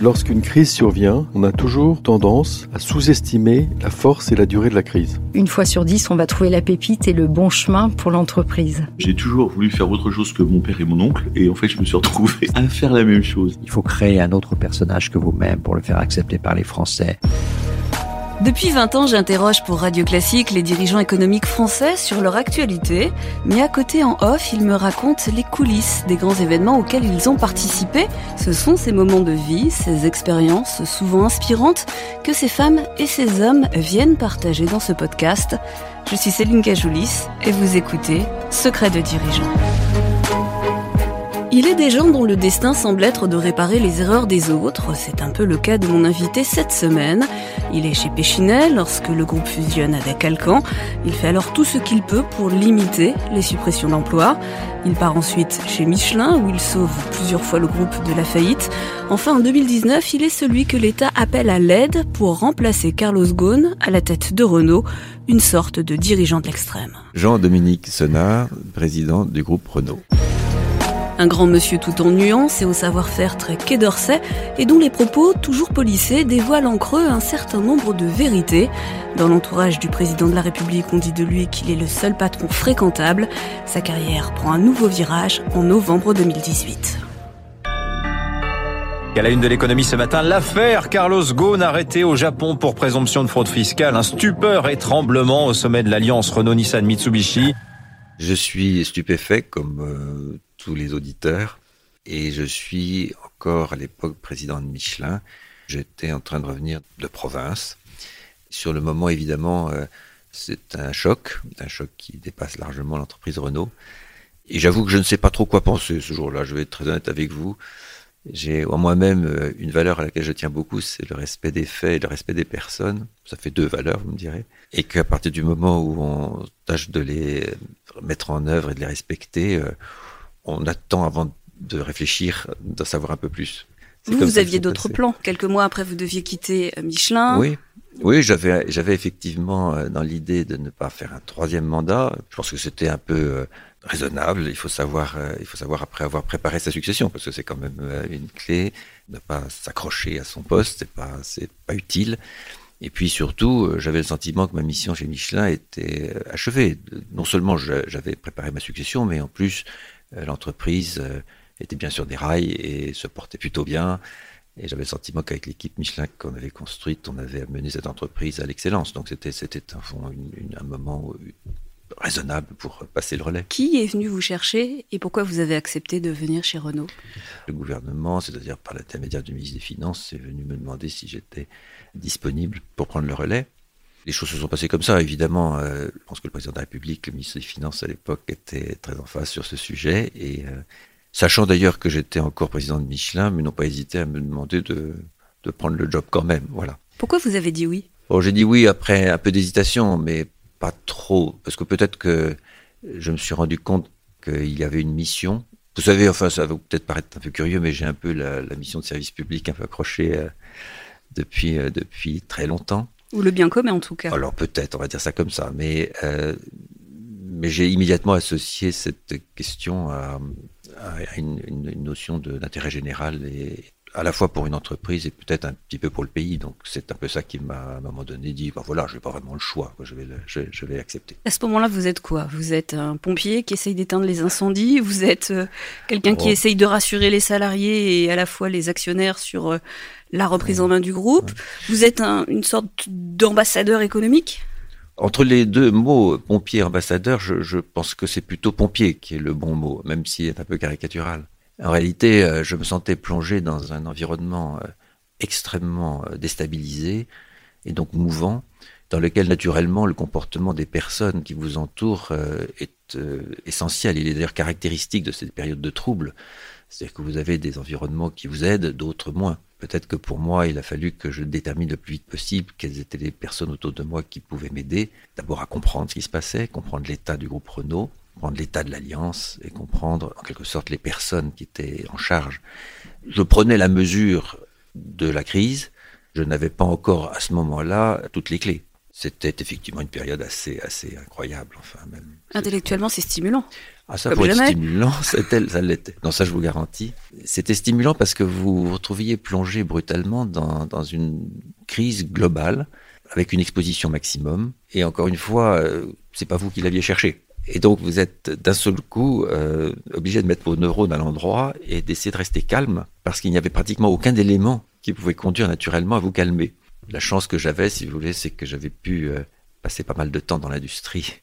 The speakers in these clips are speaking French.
Lorsqu'une crise survient, on a toujours tendance à sous-estimer la force et la durée de la crise. Une fois sur dix, on va trouver la pépite et le bon chemin pour l'entreprise. J'ai toujours voulu faire autre chose que mon père et mon oncle, et en fait, je me suis retrouvé à faire la même chose. Il faut créer un autre personnage que vous-même pour le faire accepter par les Français. Depuis 20 ans, j'interroge pour Radio Classique les dirigeants économiques français sur leur actualité, mais à côté en off, ils me racontent les coulisses des grands événements auxquels ils ont participé. Ce sont ces moments de vie, ces expériences souvent inspirantes que ces femmes et ces hommes viennent partager dans ce podcast. Je suis Céline Cajoulis et vous écoutez Secret de dirigeants. Il est des gens dont le destin semble être de réparer les erreurs des autres. C'est un peu le cas de mon invité cette semaine. Il est chez Péchinet lorsque le groupe fusionne avec Alcan. Il fait alors tout ce qu'il peut pour limiter les suppressions d'emplois. Il part ensuite chez Michelin où il sauve plusieurs fois le groupe de la faillite. Enfin, en 2019, il est celui que l'État appelle à l'aide pour remplacer Carlos Ghosn à la tête de Renault, une sorte de dirigeant de l'extrême. Jean-Dominique Senard, président du groupe Renault. Un grand monsieur tout en nuances et au savoir-faire très quai d'Orsay et dont les propos, toujours polissés, dévoilent en creux un certain nombre de vérités. Dans l'entourage du président de la République, on dit de lui qu'il est le seul patron fréquentable. Sa carrière prend un nouveau virage en novembre 2018. À la une de l'économie ce matin, l'affaire Carlos Ghosn arrêté au Japon pour présomption de fraude fiscale. Un stupeur et tremblement au sommet de l'alliance Renault-Nissan-Mitsubishi. Je suis stupéfait comme euh, tous les auditeurs et je suis encore à l'époque président de Michelin. J'étais en train de revenir de province. Sur le moment, évidemment, euh, c'est un choc, un choc qui dépasse largement l'entreprise Renault. Et j'avoue que je ne sais pas trop quoi penser ce jour-là, je vais être très honnête avec vous. J'ai en moi-même euh, une valeur à laquelle je tiens beaucoup, c'est le respect des faits et le respect des personnes. Ça fait deux valeurs, vous me direz. Et qu'à partir du moment où on tâche de les mettre en œuvre et de les respecter, euh, on attend avant de réfléchir, d'en savoir un peu plus. Vous, vous aviez d'autres plans. Quelques mois après, vous deviez quitter euh, Michelin. Oui, oui, j'avais, j'avais effectivement dans l'idée de ne pas faire un troisième mandat. Je pense que c'était un peu raisonnable. Il faut savoir, euh, il faut savoir après avoir préparé sa succession, parce que c'est quand même euh, une clé. Ne pas s'accrocher à son poste, c'est pas, c'est pas utile. Et puis surtout, euh, j'avais le sentiment que ma mission chez Michelin était achevée. Non seulement j'avais préparé ma succession, mais en plus, l'entreprise était bien sur des rails et se portait plutôt bien. Et j'avais le sentiment qu'avec l'équipe Michelin qu'on avait construite, on avait amené cette entreprise à l'excellence. Donc c'était, c'était un, un moment raisonnable pour passer le relais. Qui est venu vous chercher et pourquoi vous avez accepté de venir chez Renault? Le gouvernement, c'est-à-dire par l'intermédiaire du ministre des Finances, est venu me demander si j'étais disponible pour prendre le relais. Les choses se sont passées comme ça, évidemment. Euh, je pense que le président de la République, le ministre des Finances à l'époque, était très en face sur ce sujet. Et euh, sachant d'ailleurs que j'étais encore président de Michelin, mais n'ont pas hésité à me demander de, de prendre le job quand même. Voilà. Pourquoi vous avez dit oui? Bon, j'ai dit oui après un peu d'hésitation, mais pas trop, parce que peut-être que je me suis rendu compte qu'il y avait une mission. Vous savez, enfin, ça va peut-être paraître un peu curieux, mais j'ai un peu la, mission de service public un peu accrochée euh, depuis, depuis très longtemps. Ou le bien commun, en tout cas. Alors peut-être, on va dire ça comme ça, mais, euh, mais j'ai immédiatement associé cette question à, une, une, notion d'intérêt général et, à la fois pour une entreprise et peut-être un petit peu pour le pays. Donc c'est un peu ça qui m'a à un moment donné dit, ben voilà, je n'ai pas vraiment le choix, je, vais je, vais accepter. À ce moment-là, vous êtes quoi? Vous êtes un pompier qui essaye d'éteindre les incendies? Vous êtes euh, quelqu'un qui oh. essaye de rassurer les salariés et à la fois les actionnaires sur euh, la reprise en main du groupe? Vous êtes une sorte d'ambassadeur économique? Entre les deux mots, pompier, ambassadeur, je, je pense que c'est plutôt pompier qui est le bon mot, même s'il est un peu caricatural. En réalité, euh, je me sentais plongé dans un environnement euh, extrêmement euh, déstabilisé et donc mouvant, dans lequel naturellement le comportement des personnes qui vous entourent est essentiel. Il est d'ailleurs caractéristique de cette période de trouble. C'est-à-dire que vous avez des environnements qui vous aident, d'autres moins. Peut-être que pour moi, il a fallu que je détermine le plus vite possible quelles étaient les personnes autour de moi qui pouvaient m'aider. D'abord à comprendre ce qui se passait, comprendre l'état du groupe Renault, comprendre l'état de l'alliance et comprendre en quelque sorte les personnes qui étaient en charge. Je prenais la mesure de la crise. Je n'avais pas encore à ce moment-là toutes les clés. C'était effectivement une période assez, assez incroyable, enfin même. Intellectuellement, c'est stimulant. Ah, ça Comme pourrait être jamais. stimulant, c'était- ça l'était. Non, ça je vous garantis. C'était stimulant parce que vous vous retrouviez plongé brutalement dans, dans une crise globale avec une exposition maximum. Et encore une fois, euh, c'est pas vous qui l'aviez cherché. Et donc vous êtes d'un seul coup euh, obligé de mettre vos neurones à l'endroit et d'essayer de rester calme parce qu'il n'y avait pratiquement aucun élément qui pouvait conduire naturellement à vous calmer. La chance que j'avais, si vous voulez, c'est que j'avais pu euh, passer pas mal de temps dans l'industrie,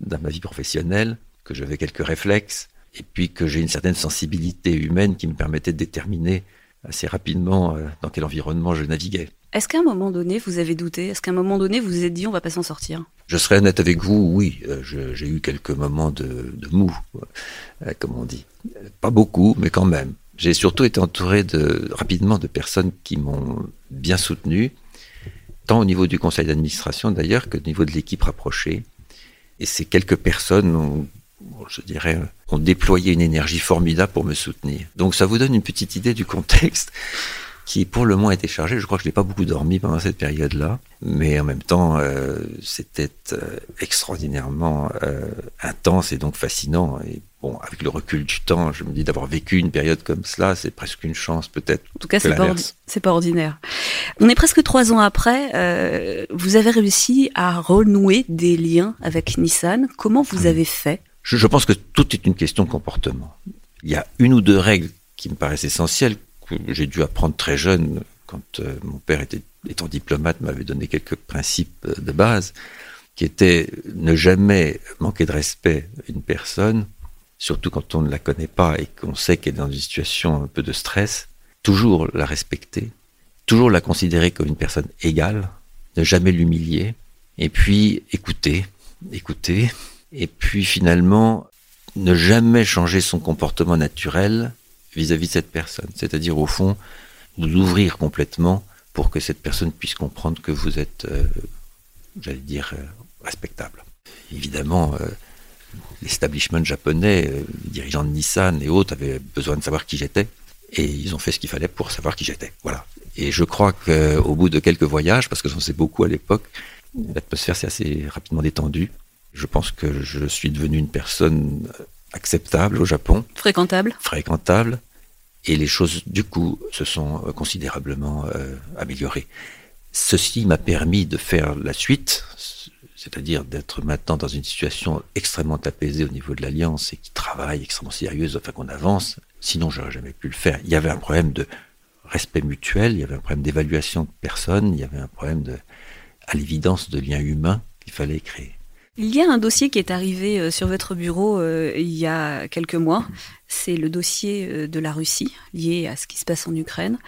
dans ma vie professionnelle, que j'avais quelques réflexes, et puis que j'ai une certaine sensibilité humaine qui me permettait de déterminer assez rapidement euh, dans quel environnement je naviguais. Est-ce qu'à un moment donné, vous avez douté? Est-ce qu'à un moment donné, vous vous êtes dit, on va pas s'en sortir? Je serai honnête avec vous, oui, euh, j'ai eu quelques moments de, mou, euh, comme on dit. Pas beaucoup, mais quand même. J'ai surtout été entouré de, rapidement de personnes qui m'ont bien soutenu, tant au niveau du conseil d'administration d'ailleurs que au niveau de l'équipe rapprochée. Et ces quelques personnes ont, je dirais, ont déployé une énergie formidable pour me soutenir. Donc ça vous donne une petite idée du contexte qui pour le moins était chargé. Je crois que je n'ai pas beaucoup dormi pendant cette période-là, mais en même temps, euh, c'était euh, extraordinairement euh, intense et donc fascinant. Et bon, avec le recul du temps, je me dis d'avoir vécu une période comme cela, c'est presque une chance peut-être. En tout cas, c'est pas, ordi- pas ordinaire. On est presque trois ans après. vous avez réussi à renouer des liens avec Nissan. Comment vous avez fait? Je, je pense que tout est une question de comportement. Il y a une ou deux règles qui me paraissent essentielles j'ai dû apprendre très jeune quand euh, mon père était étant diplomate m'avait donné quelques principes euh, de base qui étaient ne jamais manquer de respect à une personne, surtout quand on ne la connaît pas et qu'on sait qu'elle est dans une situation un peu de stress, toujours la respecter, toujours la considérer comme une personne égale, ne jamais l'humilier, et puis écouter, écouter, et puis finalement ne jamais changer son comportement naturel vis-à-vis de cette personne. C'est-à-dire au fond, de l'ouvrir complètement pour que cette personne puisse comprendre que vous êtes, euh, j'allais dire, euh, respectable. Évidemment, euh, l'establishment japonais, euh, les dirigeants de Nissan et autres avaient besoin de savoir qui j'étais. Et ils ont fait ce qu'il fallait pour savoir qui j'étais. Voilà. Et je crois qu'au bout de quelques voyages, parce que j'en sais beaucoup à l'époque, l'atmosphère s'est assez rapidement détendue. Je pense que je suis devenu une personne acceptable au Japon, Fréquentable fréquentable, et les choses, du coup, se sont euh, considérablement euh, améliorées. Ceci m'a permis de faire la suite, c'est-à-dire d'être maintenant dans une situation extrêmement apaisée au niveau de l'Alliance et qui travaille extrêmement sérieuse afin qu'on avance. Sinon, j'aurais jamais pu le faire. Il y avait un problème de respect mutuel, il y avait un problème d'évaluation de personnes, il y avait un problème de, à l'évidence, de lien humain qu'il fallait créer. Il y a un dossier qui est arrivé euh, sur votre bureau euh, il y a quelques mois. C'est le dossier euh, de la Russie lié à ce qui se passe en Ukraine.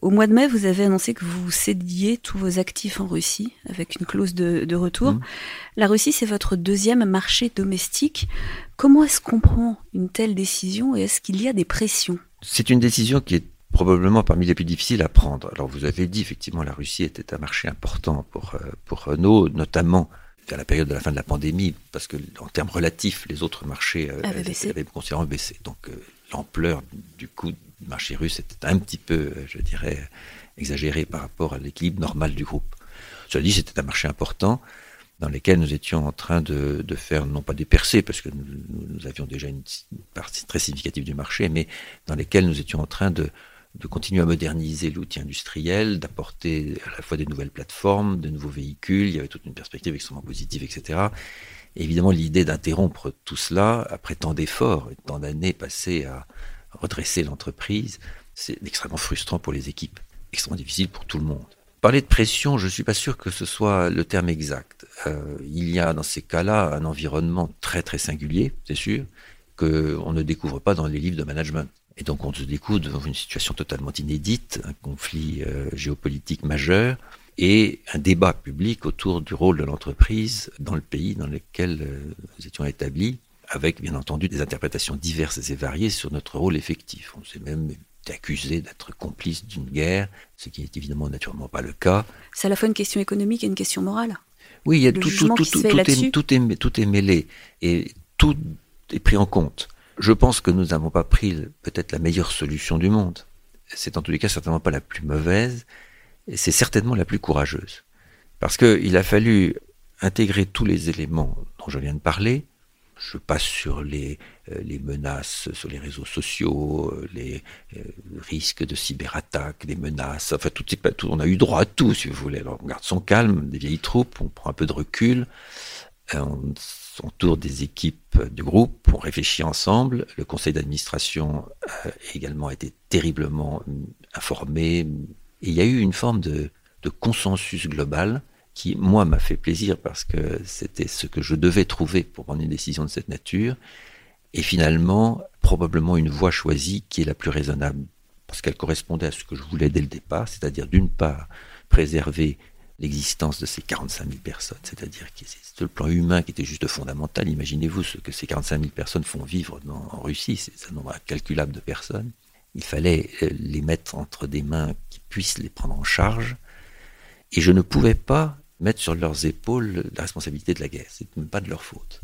Au mois de mai, vous avez annoncé que vous cédiez tous vos actifs en Russie avec une clause de, de retour. Mhm. La Russie, c'est votre deuxième marché domestique. Comment est-ce qu'on prend une telle décision et est-ce qu'il y a des pressions? C'est une décision qui est probablement parmi les plus difficiles à prendre. Alors vous avez dit effectivement la Russie était un marché important pour pour Renault, notamment à la période de la fin de la pandémie, parce que en termes relatifs, les autres marchés euh, Avaient baissé. avaient considérablement baissé. Donc euh, l'ampleur du coup du marché russe était un petit peu, euh, je dirais, exagérée par rapport à l'équilibre normal du groupe. Cela dit, c'était un marché important dans lequel nous étions en train de, de faire, non pas des percées, parce que nous, nous- avions déjà une, une partie très significative du marché, mais dans lesquels nous étions en train de, de continuer à moderniser l'outil industriel, d'apporter à la fois des nouvelles plateformes, de nouveaux véhicules, il y avait toute une perspective extrêmement positive, etc. Et évidemment, l'idée d'interrompre tout cela, après tant d'efforts et tant d'années passées à redresser l'entreprise, c'est extrêmement frustrant pour les équipes, extrêmement difficile pour tout le monde. Parler de pression, je ne suis pas sûr que ce soit le terme exact. Euh, il y a dans ces cas-là un environnement très très singulier, c'est sûr, qu'on ne découvre pas dans les livres de management. Et donc on se découvre devant une situation totalement inédite, un conflit euh, géopolitique majeur et un débat public autour du rôle de l'entreprise dans le pays dans lequel euh, nous étions établis, avec bien entendu des interprétations diverses et variées sur notre rôle effectif. On s'est même accusé d'être complice d'une guerre, ce qui n'est évidemment naturellement pas le cas. C'est à la fois une question économique et une question morale. Oui, il y a tout, tout, tout, est, tout est mêlé et tout est pris en compte. Je pense que nous n'avons pas pris peut-être la meilleure solution du monde. C'est en tous les cas certainement pas la plus mauvaise c'est certainement la plus courageuse. Parce qu'il a fallu intégrer tous les éléments dont je viens de parler je passe sur les, euh, menaces sur les réseaux sociaux, euh, les euh, risques de cyberattaques, des menaces, enfin on a eu droit à tout si vous voulez. On garde son calme, des vieilles troupes, on prend un peu de recul, on s'entoure des équipes du groupe, on réfléchit ensemble. Le conseil d'administration a également été terriblement informé. Et il y a eu une forme de consensus global qui, moi, m'a fait plaisir parce que c'était ce que je devais trouver pour prendre une décision de cette nature. Et finalement, probablement une voie choisie qui est la plus raisonnable parce qu'elle correspondait à ce que je voulais dès le départ, c'est-à-dire d'une part préserver l'existence de ces 45 000 personnes, c'est-à-dire que c'est le plan humain qui était juste fondamental. Imaginez-vous ce que ces 45 000 personnes font vivre en Russie, c'est un nombre incalculable de personnes. Il fallait euh, les mettre entre des mains qui puissent les prendre en charge. Et je ne pouvais pas mettre sur leurs épaules la responsabilité de la guerre. C'est même pas de leur faute.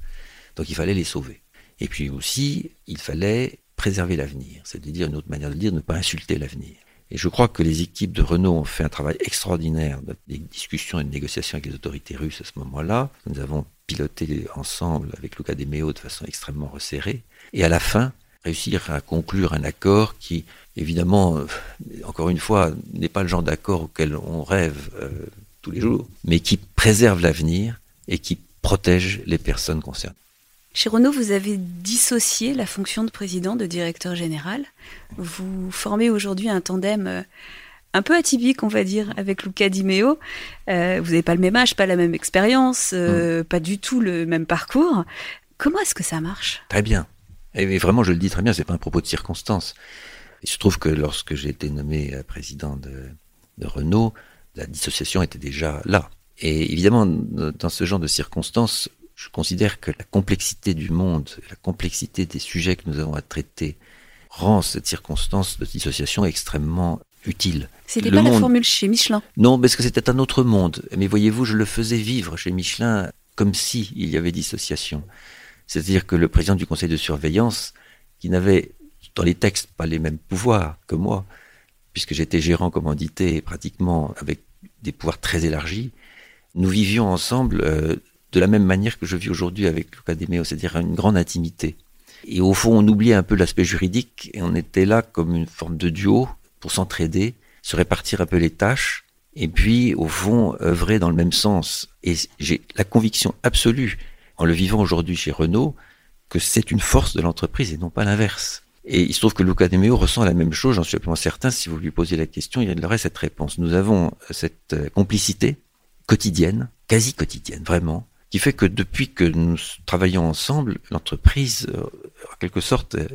Donc il fallait les sauver. Et puis aussi, il fallait préserver l'avenir. C'est-à-dire, une autre manière de dire, ne pas insulter l'avenir. Et je crois que les équipes de Renault ont fait un travail extraordinaire des discussions et de négociations avec les autorités russes à ce moment-là. Nous avons piloté ensemble avec Luca De de façon extrêmement resserrée. Et à la fin, réussir à conclure un accord qui, évidemment, euh, encore une fois, n'est pas le genre d'accord auquel on rêve euh, tous les jours, mais qui préserve l'avenir et qui protège les personnes concernées. Chez Renault, vous avez dissocié la fonction de président de directeur général. Vous formez aujourd'hui un tandem euh, un peu atypique, on va dire, avec Luca Di Meo. Euh, vous n'avez pas le même âge, pas la même expérience, euh, mm. pas du tout le même parcours. Comment est-ce que ça marche? Très bien. Et vraiment, je le dis très bien, c'est pas un propos de circonstance. Il se trouve que lorsque j'ai été nommé président de, de Renault, la dissociation était déjà là. Et évidemment, dans ce genre de circonstances, je considère que la complexité du monde, la complexité des sujets que nous avons à traiter, rend cette circonstance de dissociation extrêmement utile. C'était pas la formule chez Michelin Non, parce que c'était un autre monde. Mais voyez-vous, je le faisais vivre chez Michelin comme si il y avait dissociation. C'est-à-dire que le président du conseil de surveillance, qui n'avait dans les textes pas les mêmes pouvoirs que moi, puisque j'étais gérant commandité pratiquement avec des pouvoirs très élargis, nous vivions ensemble euh, de la même manière que je vis aujourd'hui avec l'Académie, c'est-à-dire une grande intimité. Et au fond, on oubliait un peu l'aspect juridique et on était là comme une forme de duo pour s'entraider, se répartir un peu les tâches et puis, au fond, œuvrer dans le même sens. Et j'ai la conviction absolue, en le vivant aujourd'hui chez Renault, que c'est une force de l'entreprise et non pas l'inverse. Et il se trouve que Luca De Meo ressent la même chose, j'en suis absolument certain. Si vous lui posez la question, il aurait cette réponse. Nous avons cette euh, complicité quotidienne, quasi quotidienne, vraiment, qui fait que depuis que nous travaillons ensemble, l'entreprise, euh, en quelque sorte, euh,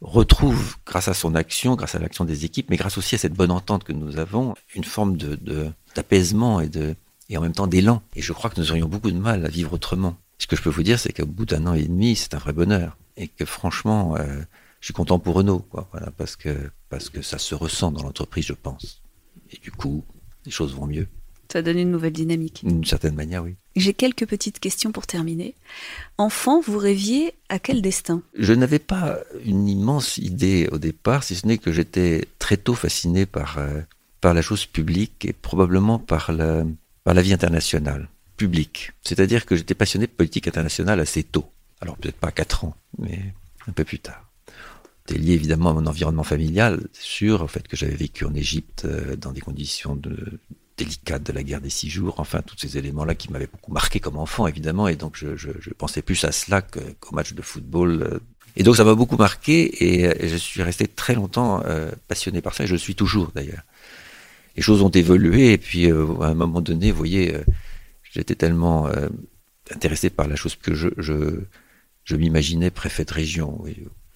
retrouve, grâce à son action, grâce à l'action des équipes, mais grâce aussi à cette bonne entente que nous avons, une forme de d'apaisement et de et en même temps d'élan. Et je crois que nous aurions beaucoup de mal à vivre autrement. Ce que je peux vous dire, c'est qu'au bout d'un an et demi, c'est un vrai bonheur. Et que franchement, je suis content pour Renault, quoi, parce que ça se ressent dans l'entreprise, je pense. Et du coup, les choses vont mieux. Ça donne une nouvelle dynamique. D'une certaine manière, oui. J'ai quelques petites questions pour terminer. Enfant, vous rêviez à quel destin? Je n'avais pas une immense idée au départ, si ce n'est que j'étais très tôt fasciné par, euh, par la chose publique et probablement par la, par la vie internationale, publique. C'est-à-dire que j'étais passionné de politique internationale assez tôt. Alors peut-être pas à 4 ans, mais un peu plus tard lié évidemment à mon environnement familial, sûr, au fait que j'avais vécu en Égypte euh, dans des conditions de, délicates de la guerre des six jours, enfin tous ces éléments-là qui m'avaient beaucoup marqué comme enfant évidemment, et donc je, pensais plus à cela qu'au match de football. Euh. Et donc ça m'a beaucoup marqué et, je suis resté très longtemps euh, passionné par ça, et je le suis toujours d'ailleurs. Les choses ont évolué et puis à un moment donné, vous voyez, j'étais tellement intéressé par la chose que je, je, je m'imaginais préfet de région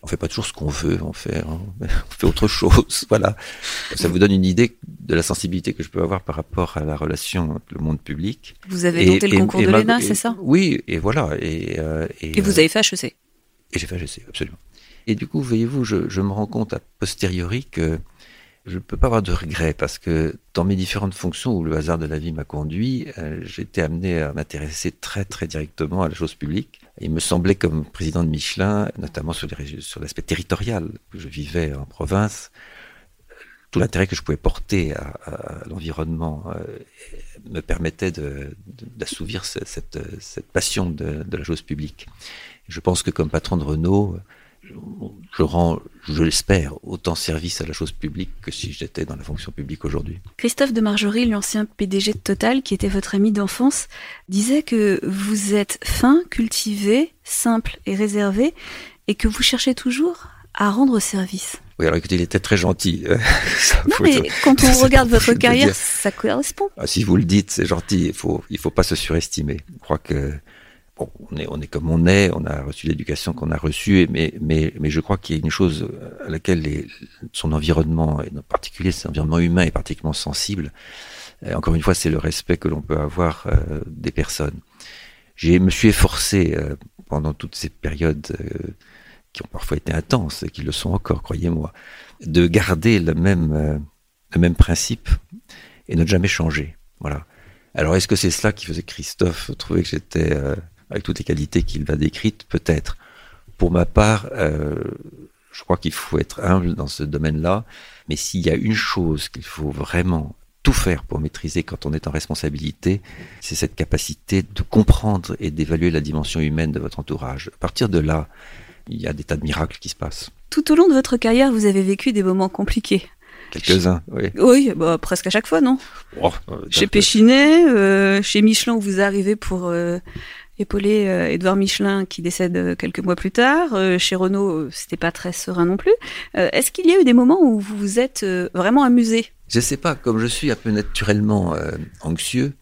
on fait pas toujours ce qu'on veut en faire, hein. on fait autre chose, voilà. Ça vous donne une idée de la sensibilité que je peux avoir par rapport à la relation avec le monde public. Vous avez tenté le concours de l'ENA, c'est ça? Oui, et voilà. Et, euh, et, vous avez fait HEC Et j'ai fait HEC, absolument. Et du coup, voyez-vous, je, je me rends compte a posteriori que je ne peux pas avoir de regrets parce que dans mes différentes fonctions où le hasard de la vie m'a conduit, euh, été amené à m'intéresser très très directement à la chose publique. il me semblait comme président de Michelin, notamment sur l'aspect territorial, que je vivais en province, tout l'intérêt que je pouvais porter à, l'environnement me permettait d'assouvir cette, passion de, la chose publique. Je pense que comme patron de Renault, je rends, je l'espère, autant service à la chose publique que si j'étais dans la fonction publique aujourd'hui. Christophe de Margerie, l'ancien PDG de Total, qui était votre ami d'enfance, disait que vous êtes fin, cultivé, simple et réservé, et que vous cherchez toujours à rendre service. Oui, alors écoutez, il était très gentil. non, mais quand on regarde votre carrière, ça correspond. Ah, si vous le dites, c'est gentil. Il faut, il faut pas se surestimer. Je crois que bon, on est, on est comme on est, on a reçu l'éducation qu'on a reçue, mais, mais, mais je crois qu'il y a une chose à laquelle les, son environnement, et en particulier son environnement humain, est particulièrement sensible. Euh, encore une fois, c'est le respect que l'on peut avoir euh, des personnes. Je me suis efforcé euh, pendant toutes ces périodes qui ont parfois été intenses et qui le sont encore, croyez-moi, de garder le même, le même principe et ne jamais changer. Voilà. Alors, est-ce que c'est cela qui faisait Christophe trouvait que j'étais avec toutes les qualités qu'il va décrites, peut-être. Pour ma part, euh, je crois qu'il faut être humble dans ce domaine-là, mais s'il y a une chose qu'il faut vraiment tout faire pour maîtriser quand on est en responsabilité, c'est cette capacité de comprendre et d'évaluer la dimension humaine de votre entourage. À partir de là, il y a des tas de miracles qui se passent. Tout au long de votre carrière, vous avez vécu des moments compliqués. Quelques-uns, oui. Oui, bah, presque à chaque fois, non? Oh, euh, Chez Péchinet, euh, chez Michelin, où vous arrivez pour euh, épauler euh, Édouard Michelin qui décède euh, quelques mois plus tard. Euh, chez Renault, c'était pas très serein non plus. Est-ce qu'il y a eu des moments où vous vous êtes vraiment amusé? Je sais pas, comme je suis un peu naturellement anxieux,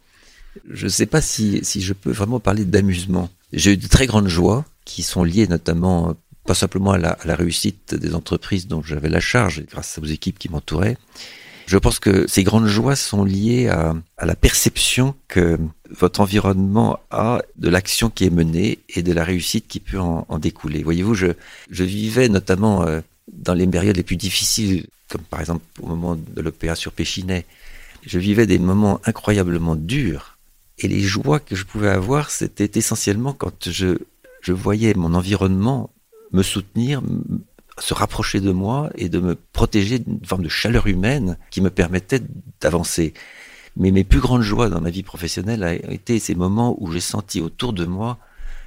je sais pas si, si je peux vraiment parler d'amusement. J'ai eu de très grandes joies qui sont liées notamment pas simplement à la, à la réussite des entreprises dont j'avais la charge grâce aux équipes qui m'entouraient, je pense que ces grandes joies sont liées à, la perception que votre environnement a de l'action qui est menée et de la réussite qui peut en, découler. Voyez-vous, je, vivais notamment euh, dans les périodes les plus difficiles, comme par exemple au moment de l'OPA sur Péchinet, je vivais des moments incroyablement durs. Et les joies que je pouvais avoir, c'était essentiellement quand je, je voyais mon environnement me soutenir, se rapprocher de moi et de me protéger d'une forme de chaleur humaine qui me permettait d'avancer. Mais mes plus grandes joies dans ma vie professionnelle ont été ces moments où j'ai senti autour de moi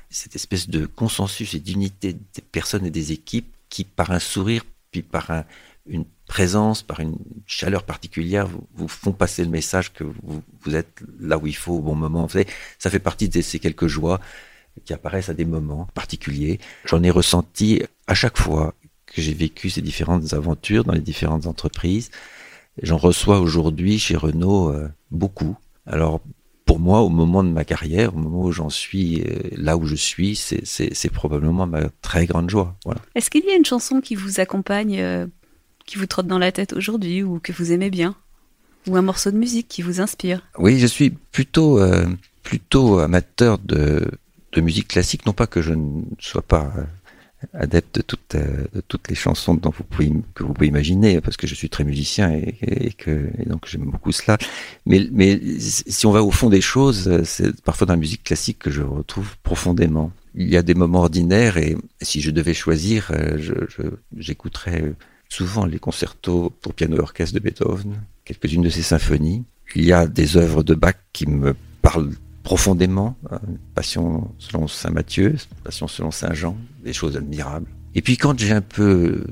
cette espèce de consensus et d'unité des personnes et des équipes qui, par un sourire, puis par une présence, par une chaleur particulière, vous, font passer le message que vous, vous, êtes là où il faut au bon moment. Vous savez, ça fait partie de ces quelques joies qui apparaissent à des moments particuliers. J'en ai ressenti à chaque fois que j'ai vécu ces différentes aventures dans les différentes entreprises. J'en reçois aujourd'hui chez Renault euh, beaucoup. Alors pour moi, au moment de ma carrière, au moment où j'en suis euh, là où je suis, c'est probablement ma très grande joie. Voilà. Est-ce qu'il y a une chanson qui vous accompagne, euh, qui vous trotte dans la tête aujourd'hui ou que vous aimez bien? Ou un morceau de musique qui vous inspire? Oui, je suis plutôt, plutôt amateur de, de musique classique. Non pas que je ne sois pas adepte de toutes, euh, de toutes les chansons dont vous pouvez, que vous pouvez imaginer, parce que je suis très musicien et, que donc j'aime beaucoup cela. Mais, si on va au fond des choses, c'est parfois dans la musique classique que je retrouve profondément. Il y a des moments ordinaires et si je devais choisir, euh, j'écouterais souvent les concertos pour piano et orchestre de Beethoven, quelques-unes de ses symphonies. Il y a des œuvres de Bach qui me parlent profondément. Hein, passion selon Saint Matthieu, passion selon Saint Jean, des choses admirables. Et puis quand j'ai un peu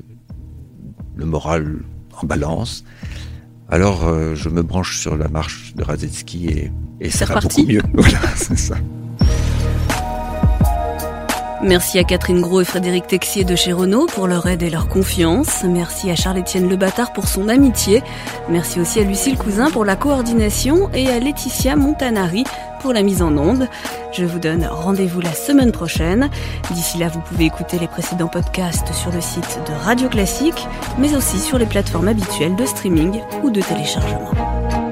le moral en balance, alors euh, je me branche sur la marche de Radetzky et, et ça va beaucoup mieux. Voilà, c'est ça. Merci à Catherine Gros et Frédéric Texier de chez Renault pour leur aide et leur confiance. Merci à Charles-Étienne Le pour son amitié. Merci aussi à Lucille Cousin pour la coordination et à Laetitia Montanari pour la mise en onde. Je vous donne rendez-vous la semaine prochaine. D'ici là, vous pouvez écouter les précédents podcasts sur le site de Radio Classique, mais aussi sur les plateformes habituelles de streaming ou de téléchargement.